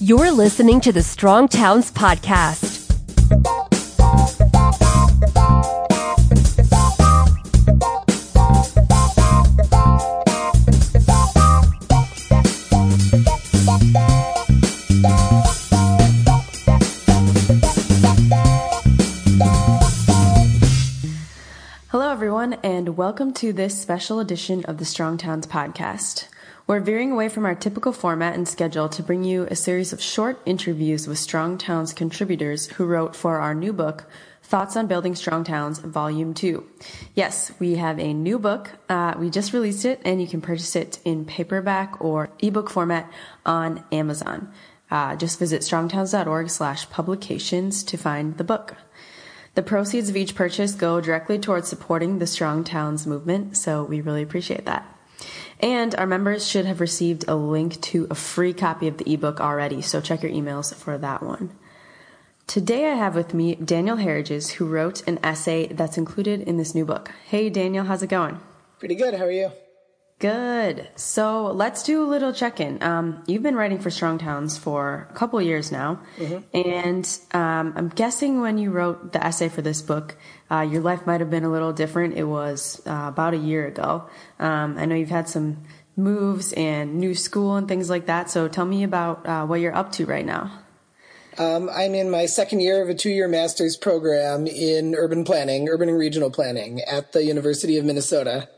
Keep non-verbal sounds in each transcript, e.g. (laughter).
You're listening to the Strong Towns Podcast. Hello, everyone, and welcome to this special edition of the Strong Towns podcast. We're veering away from our typical format and schedule to bring you a series of short interviews with Strong Towns contributors who wrote for our new book, Thoughts on Building Strong Towns, Volume 2. Yes, we have a new book. Uh, we just released it, and you can purchase it in paperback or ebook format on Amazon. Uh, just visit strongtowns.org slash publications to find the book. The proceeds of each purchase go directly towards supporting the Strong Towns movement, so we really appreciate that. And our members should have received a link to a free copy of the ebook already, so check your emails for that one. Today I have with me Daniel Herriges, who wrote an essay that's included in this new book. Hey Daniel, how's it going? Pretty good. How are you? Good. So let's do a little check in. Um, you've been writing for Strong Towns for a couple years now, and um, I'm guessing when you wrote the essay for this book, uh, your life might have been a little different. It was uh, about a year ago. Um, I know you've had some moves and new school and things like that. So tell me about uh, what you're up to right now. Um, I'm in my second year of a two-year master's program in urban planning, urban and regional planning at the University of Minnesota.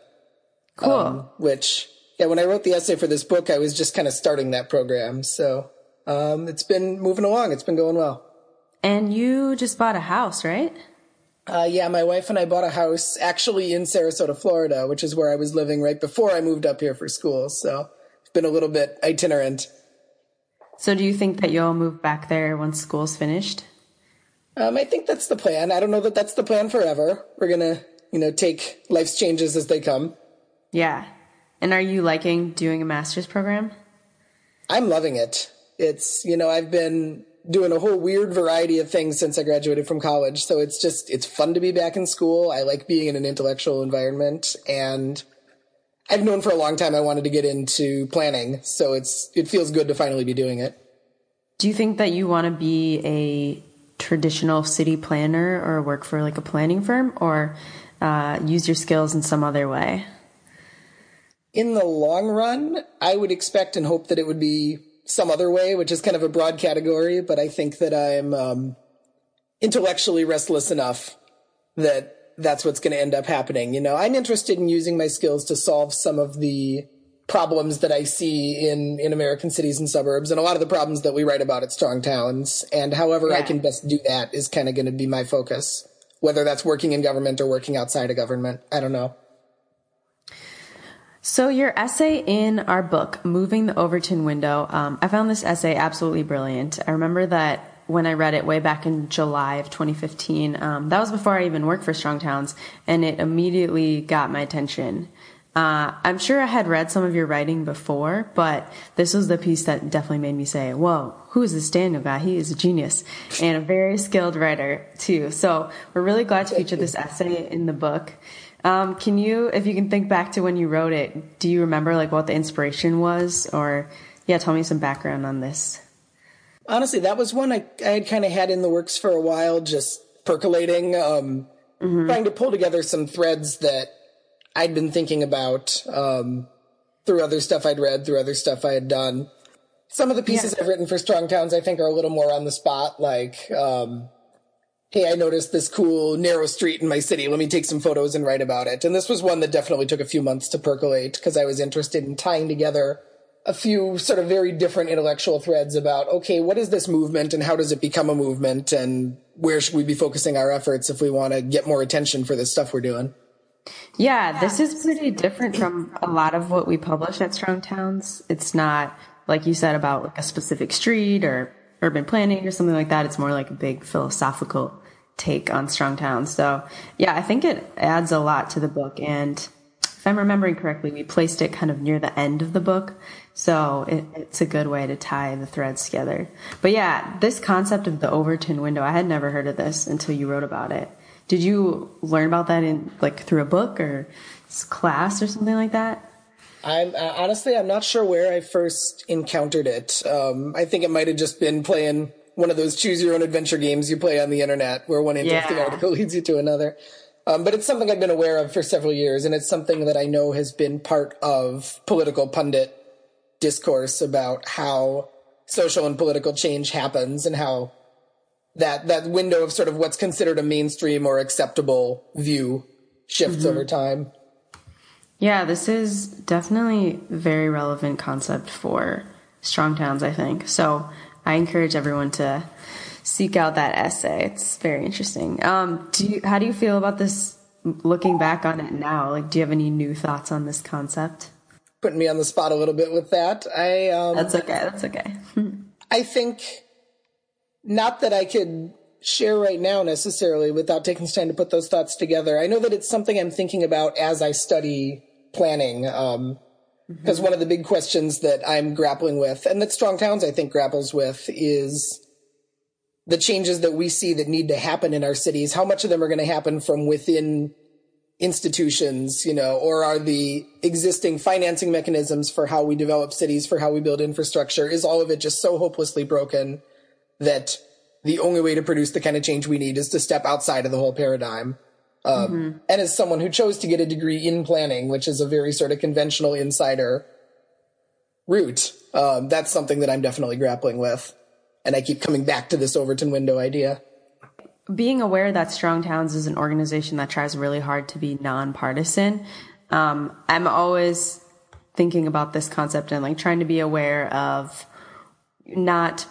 Cool. Um, which, yeah, when I wrote the essay for this book, I was just kind of starting that program. So um, it's been moving along. It's been going well. and you just bought a house, right? Uh, yeah, my wife and I bought a house actually in Sarasota, Florida, which is where I was living right before I moved up here for school. So it's been a little bit itinerant. So do you think that you'll move back there once school's finished? Um, I think that's the plan. I don't know that that's the plan forever. We're gonna, you know, take life's changes as they come. Yeah. And are you liking doing a master's program? I'm loving it. It's, you know, I've been doing a whole weird variety of things since I graduated from college. So it's just, it's fun to be back in school. I like being in an intellectual environment and I've known for a long time I wanted to get into planning. So it's, it feels good to finally be doing it. Do you think that you want to be a traditional city planner or work for like a planning firm or uh, use your skills in some other way? In the long run, I would expect and hope that it would be some other way, which is kind of a broad category, but I think that I'm um, intellectually restless enough that that's what's going to end up happening. You know, I'm interested in using my skills to solve some of the problems that I see in, in American cities and suburbs and a lot of the problems that we write about at Strong Towns. And however I can best do that is kind of going to be my focus, whether that's working in government or working outside of government. I don't know. So, your essay in our book, Moving the Overton Window, um, I found this essay absolutely brilliant. I remember that when I read it way back in July of 2015, um, that was before I even worked for Strong Towns, and it immediately got my attention. Uh, I'm sure I had read some of your writing before, but this was the piece that definitely made me say, whoa, who is this Daniel guy? He is a genius and a very skilled writer, too. So, we're really glad to feature this essay in the book. Um, can you, if you can think back to when you wrote it, do you remember like what the inspiration was, or yeah, tell me some background on this. Honestly, that was one I, I had kind of had in the works for a while, just percolating, um, trying to pull together some threads that I'd been thinking about um, through other stuff I'd read, through other stuff I had done. Some of the pieces I've written for Strong Towns, I think, are a little more on the spot, like, um, hey, I noticed this cool narrow street in my city. Let me take some photos and write about it. And this was one that definitely took a few months to percolate because I was interested in tying together a few sort of very different intellectual threads about, okay, what is this movement and how does it become a movement and where should we be focusing our efforts if we want to get more attention for this stuff we're doing? Yeah, this is pretty different from a lot of what we publish at Strong Towns. It's not like you said about like a specific street or urban planning or something like that. It's more like a big philosophical take on Strong Towns. So yeah, I think it adds a lot to the book. And if I'm remembering correctly, we placed it kind of near the end of the book. So it, it's a good way to tie the threads together. But yeah, this concept of the Overton window, I had never heard of this until you wrote about it. Did you learn about that in like through a book or class or something like that? I'm uh, honestly, I'm not sure where I first encountered it. Um, I think it might have just been playing one of those choose your own adventure games you play on the internet, where one interesting Yeah. article (laughs) leads you to another. Um, but it's something I've been aware of for several years, and it's something that I know has been part of political pundit discourse about how social and political change happens and how that that window of sort of what's considered a mainstream or acceptable view shifts over time. Yeah, this is definitely a very relevant concept for strong towns, I think. So I encourage everyone to seek out that essay. It's very interesting. Um, do you, how do you feel about this looking back on it now? Like, do you have any new thoughts on this concept? Putting me on the spot a little bit with that. I um, That's okay. That's okay. (laughs) I think not that I could share right now necessarily without taking time to put those thoughts together. I know that it's something I'm thinking about as I study planning. Um, because one of the big questions that I'm grappling with and that Strong Towns I think grapples with is the changes that we see that need to happen in our cities. How much of them are going to happen from within institutions, you know, or are the existing financing mechanisms for how we develop cities, for how we build infrastructure, is all of it just so hopelessly broken that the only way to produce the kind of change we need is to step outside of the whole paradigm. Um, And as someone who chose to get a degree in planning, which is a very sort of conventional insider route, um, that's something that I'm definitely grappling with. And I keep coming back to this Overton window idea. being aware that Strong Towns is an organization that tries really hard to be nonpartisan, um, I'm always thinking about this concept and like trying to be aware of not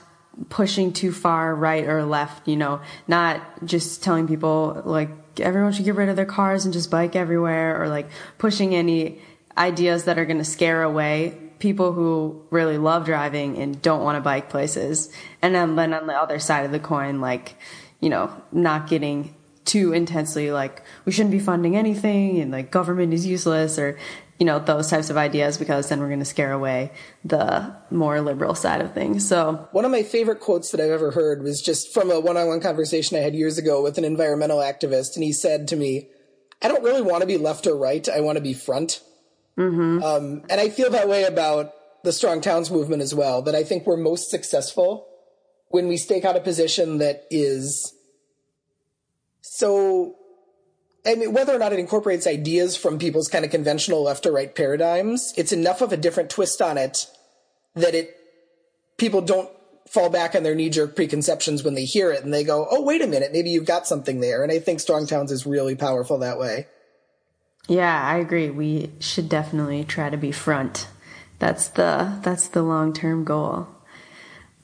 pushing too far right or left, you know, not just telling people like everyone should get rid of their cars and just bike everywhere or like pushing any ideas that are going to scare away people who really love driving and don't want to bike places. And then, then on the other side of the coin, like, you know, not getting too intensely like we shouldn't be funding anything and like government is useless or you know those types of ideas because then we're going to scare away the more liberal side of things so One of my favorite quotes that I've ever heard was just from a one on one conversation I had years ago with an environmental activist. And he said to me, I don't really want to be left or right. I want to be front. Um, and I feel that way about the Strong Towns movement as well, that I think we're most successful when we stake out a position that is so I mean, whether or not it incorporates ideas from people's kind of conventional left or right paradigms, it's enough of a different twist on it that it people don't fall back on their knee jerk preconceptions when they hear it and they go, "Oh, wait a minute, maybe you've got something there." And I think Strong Towns is really powerful that way. yeah i agree. We should definitely try to be front. That's the that's the long-term goal.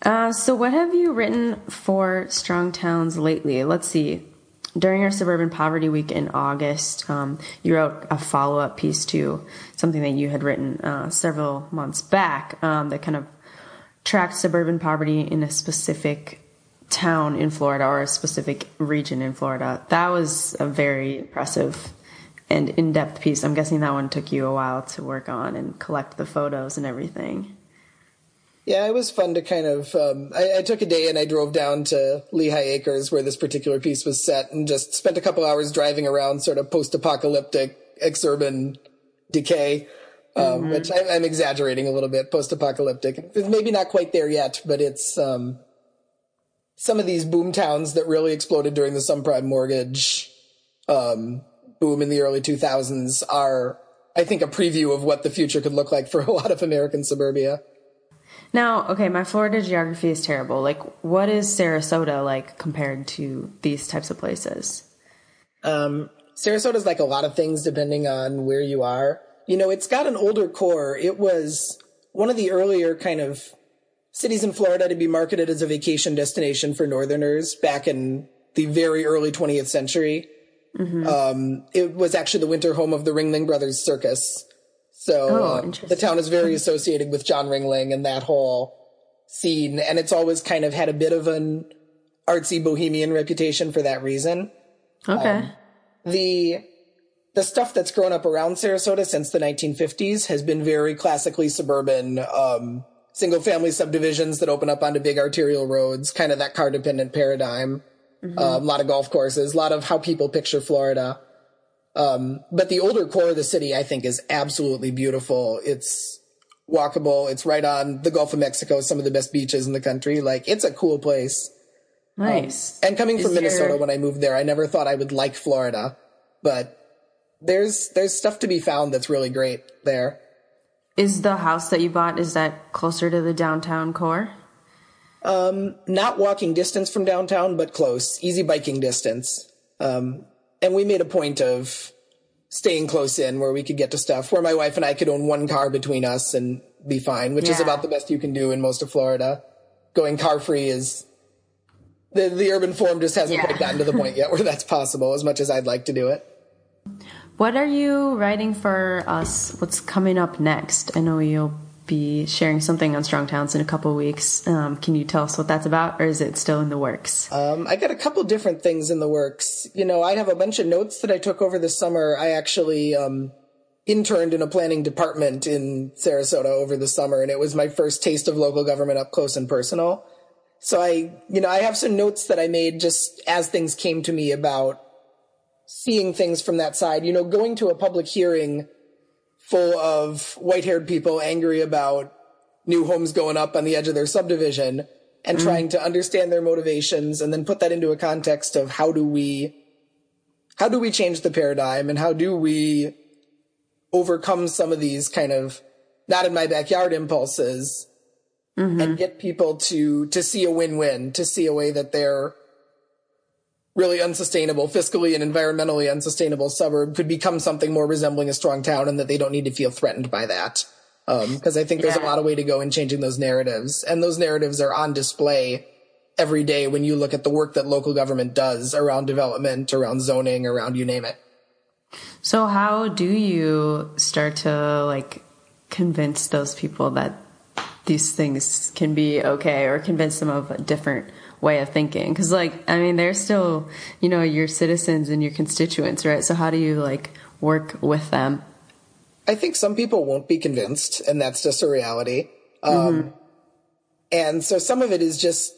Uh, so what have you written for strong towns lately? Let's see during our suburban poverty week in august um, you wrote a follow-up piece to something that you had written uh, several months back um, that kind of tracked suburban poverty in a specific town in Florida or a specific region in Florida. That was a very impressive and in-depth piece. I'm guessing that one took you a while to work on and collect the photos and everything. Yeah, it was fun to kind of. Um, I, I took a day and I drove down to Lehigh Acres where this particular piece was set and just spent a couple hours driving around sort of post apocalyptic exurban decay, um, which I, I'm exaggerating a little bit, post apocalyptic. It's maybe not quite there yet, but it's um, some of these boom towns that really exploded during the subprime mortgage um, boom in the early 2000s are, I think, a preview of what the future could look like for a lot of American suburbia. Now, okay, my Florida geography is terrible. Like, what is Sarasota like compared to these types of places? Um, is like a lot of things depending on where you are. You know, it's got an older core. It was one of the earlier kind of cities in Florida to be marketed as a vacation destination for Northerners back in the very early 20th century. Um, it was actually the winter home of the Ringling Brothers Circus. So Oh, uh, the town is very associated with John Ringling and that whole scene. And it's always kind of had a bit of an artsy bohemian reputation for that reason Okay. the the stuff that's grown up around Sarasota since the 1950s has been very classically suburban, um, single family subdivisions that open up onto big arterial roads, kind of that car dependent paradigm. Um, a lot of golf courses, a lot of how people picture Florida. Um, but the older core of the city, I think, is absolutely beautiful. It's walkable. It's right on the Gulf of Mexico, some of the best beaches in the country. Like, it's a cool place. Nice. Um, and coming Is from Minnesota there- when I moved there, I never thought I would like Florida, but there's, there's stuff to be found that's really great there. Is the house that you bought is that closer to the downtown core? not walking distance from downtown, but close, easy biking distance. Um, and we made a point of staying close in where we could get to stuff where my wife and I could own one car between us and be fine, which is about the best you can do in most of Florida. Going car free is the the urban form just hasn't Yeah. quite gotten to the point yet where that's possible as much as I'd like to do it. What are you writing for us? What's coming up next? I know you'll be sharing something on Strong Towns in a couple weeks. Um, can you tell us what that's about, or is it still in the works? Um, I got a couple different things in the works. You know, I have a bunch of notes that I took over the summer. I actually um, interned in a planning department in Sarasota over the summer, and it was my first taste of local government up close and personal. So I, you know, I have some notes that I made just as things came to me about seeing things from that side. You know, going to a public hearing full of white-haired people angry about new homes going up on the edge of their subdivision and mm-hmm. trying to understand their motivations and then put that into a context of how do we how do we change the paradigm and how do we overcome some of these kind of not in my backyard impulses mm-hmm. and get people to to see a win-win to see a way that they're really unsustainable, fiscally and environmentally unsustainable suburb could become something more resembling a strong town and that they don't need to feel threatened by that. Um, because I think there's a lot of way to go in changing those narratives. And those narratives are on display every day when you look at the work that local government does around development, around zoning, around you name it. So, how do you start to like convince those people that these things can be okay, or convince them of a different way of thinking? Because, like, I mean, they're still, you know, your citizens and your constituents, right? So, how do you like work with them? I think some people won't be convinced, and that's just a reality. Um, And so some of it is just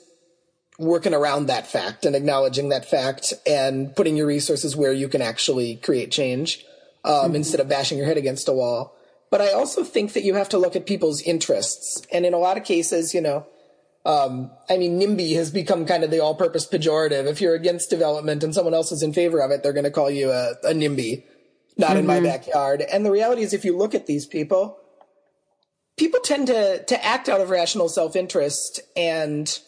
working around that fact and acknowledging that fact and putting your resources where you can actually create change um, instead of bashing your head against a wall. But I also think that you have to look at people's interests. And in a lot of cases, you know, um, I mean, NIMBY has become kind of the all purpose pejorative. If you're against development and someone else is in favor of it, they're going to call you a, a NIMBY not in my backyard. And the reality is, if you look at these people, people tend to to act out of rational self interest, and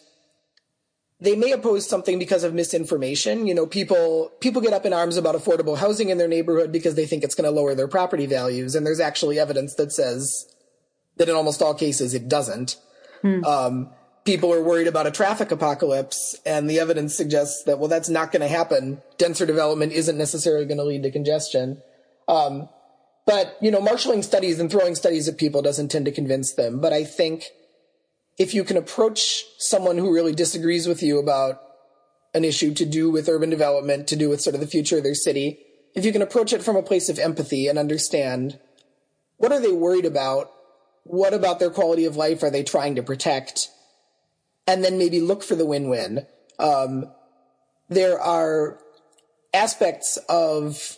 they may oppose something because of misinformation. You know, people people get up in arms about affordable housing in their neighborhood because they think it's going to lower their property values, and there's actually evidence that says that in almost all cases it doesn't. Um, people are worried about a traffic apocalypse, and the evidence suggests that well, that's not going to happen. Denser development isn't necessarily going to lead to congestion. Um, but you know, marshaling studies and throwing studies at people doesn't tend to convince them. But I think if you can approach someone who really disagrees with you about an issue to do with urban development, to do with sort of the future of their city, if you can approach it from a place of empathy and understand what are they worried about, what about their quality of life are they trying to protect, and then maybe look for the win-win. Um, there are aspects of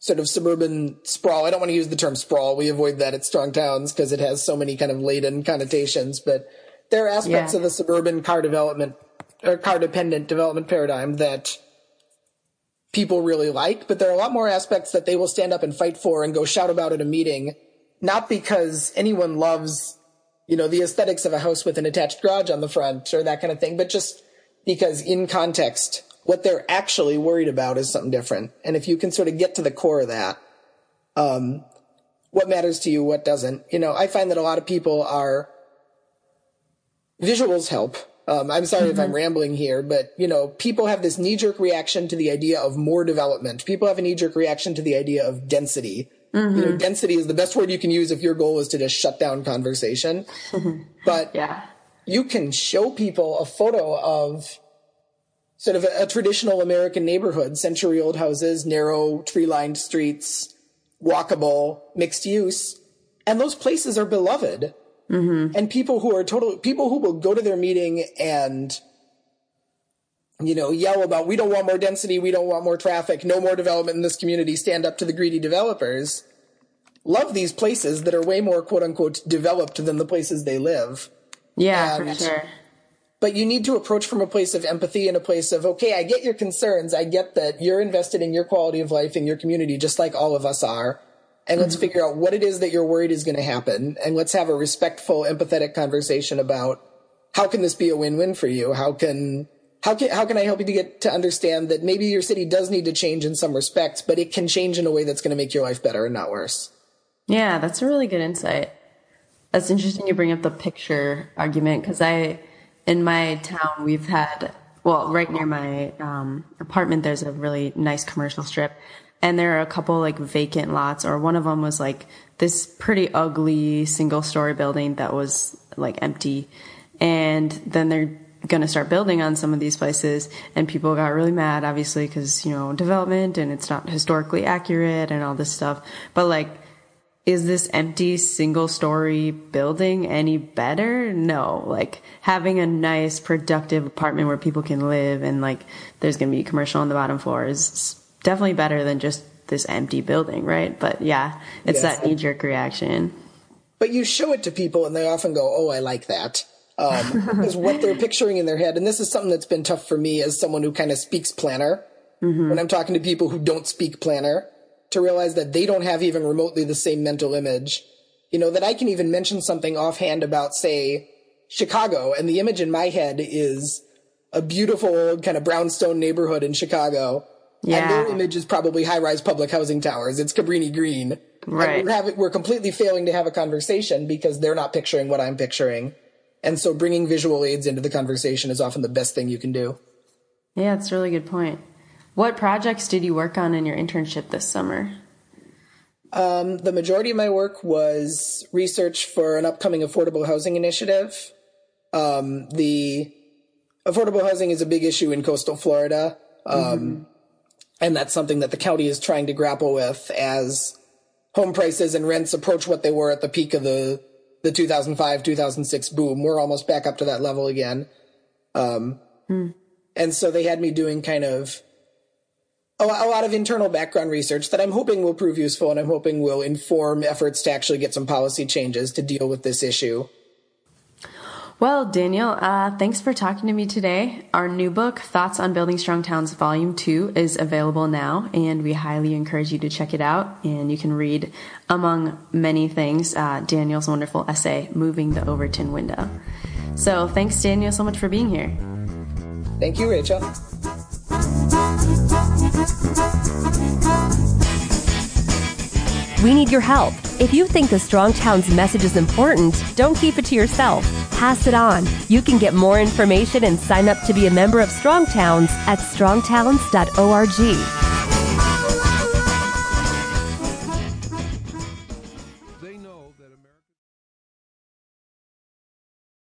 sort of suburban sprawl. I don't want to use the term sprawl. We avoid that at strong towns because it has so many kind of laden connotations, but there are aspects Yeah. of the suburban car development or car dependent development paradigm that people really like, but there are a lot more aspects that they will stand up and fight for and go shout about at a meeting, not because anyone loves, you know, the aesthetics of a house with an attached garage on the front or that kind of thing, but just because in context, what they're actually worried about is something different. And if you can sort of get to the core of that, um, what matters to you, what doesn't, you know, I find that a lot of people are visuals help. Um, I'm sorry if I'm rambling here, but you know, people have this knee-jerk reaction to the idea of more development. People have a knee-jerk reaction to the idea of density. You know, density is the best word you can use if your goal is to just shut down conversation. (laughs) but Yeah. you can show people a photo of sort of a, a traditional American neighborhood, century old houses, narrow tree lined streets, walkable, mixed use. And those places are beloved. Mm-hmm. And people who are total, people who will go to their meeting and you know, yell about we don't want more density, we don't want more traffic, no more development in this community, stand up to the greedy developers, love these places that are way more quote unquote developed than the places they live. Yeah, And- for sure. But you need to approach from a place of empathy and a place of, okay, I get your concerns. I get that you're invested in your quality of life in your community, just like all of us are. And let's mm-hmm. figure out what it is that you're worried is going to happen. And let's have a respectful, empathetic conversation about how can this be a win-win for you? How can, how can, how can I help you to get to understand that maybe your city does need to change in some respects, but it can change in a way that's going to make your life better and not worse? Yeah, that's a really good insight. That's interesting you bring up the picture argument because I, in my town, we've had, well, right near my um, apartment, there's a really nice commercial strip. And there are a couple like vacant lots, or one of them was like this pretty ugly single story building that was like empty. And then they're going to start building on some of these places. And people got really mad, obviously, because, you know, development and it's not historically accurate and all this stuff. But like, is this empty single story building any better? No. Like having a nice productive apartment where people can live and like there's going to be commercial on the bottom floor is definitely better than just this empty building, right? But yeah, it's Yes. that knee jerk reaction. but you show it to people and they often go, "Oh, I like that." Um, (laughs) because what they're picturing in their head, and this is something that's been tough for me as someone who kind of speaks planner when I'm talking to people who don't speak planner, to realize that they don't have even remotely the same mental image. You know that I can even mention something offhand about, say, Chicago, and the image in my head is a beautiful old kind of brownstone neighborhood in Chicago. Yeah. And their image is probably high-rise public housing towers. It's Cabrini Green. Right. we're, having, we're completely failing to have a conversation because they're not picturing what I'm picturing. And so bringing visual aids into the conversation is often the best thing you can do. Yeah, it's a really good point. What projects did you work on in your internship this summer? The majority of my work was research for an upcoming affordable housing initiative. Um, the affordable housing is a big issue in coastal Florida. Um, and that's something that the county is trying to grapple with as home prices and rents approach what they were at the peak of the, the 2005, 2006 boom. We're almost back up to that level again. Um, and so they had me doing kind of a, a lot of internal background research that I'm hoping will prove useful and I'm hoping will inform efforts to actually get some policy changes to deal with this issue. Well, Daniel, uh, thanks for talking to me today. Our new book, Thoughts on Building Strong Towns, Volume 2, is available now, and we highly encourage you to check it out. And you can read, among many things, uh, Daniel's wonderful essay, Moving the Overton Window. So thanks, Daniel, so much for being here. Thank you, Rachel. We need your help. If you think the Strong Towns message is important, don't keep it to yourself. Pass it on. You can get more information and sign up to be a member of Strong Towns at strongtowns.org.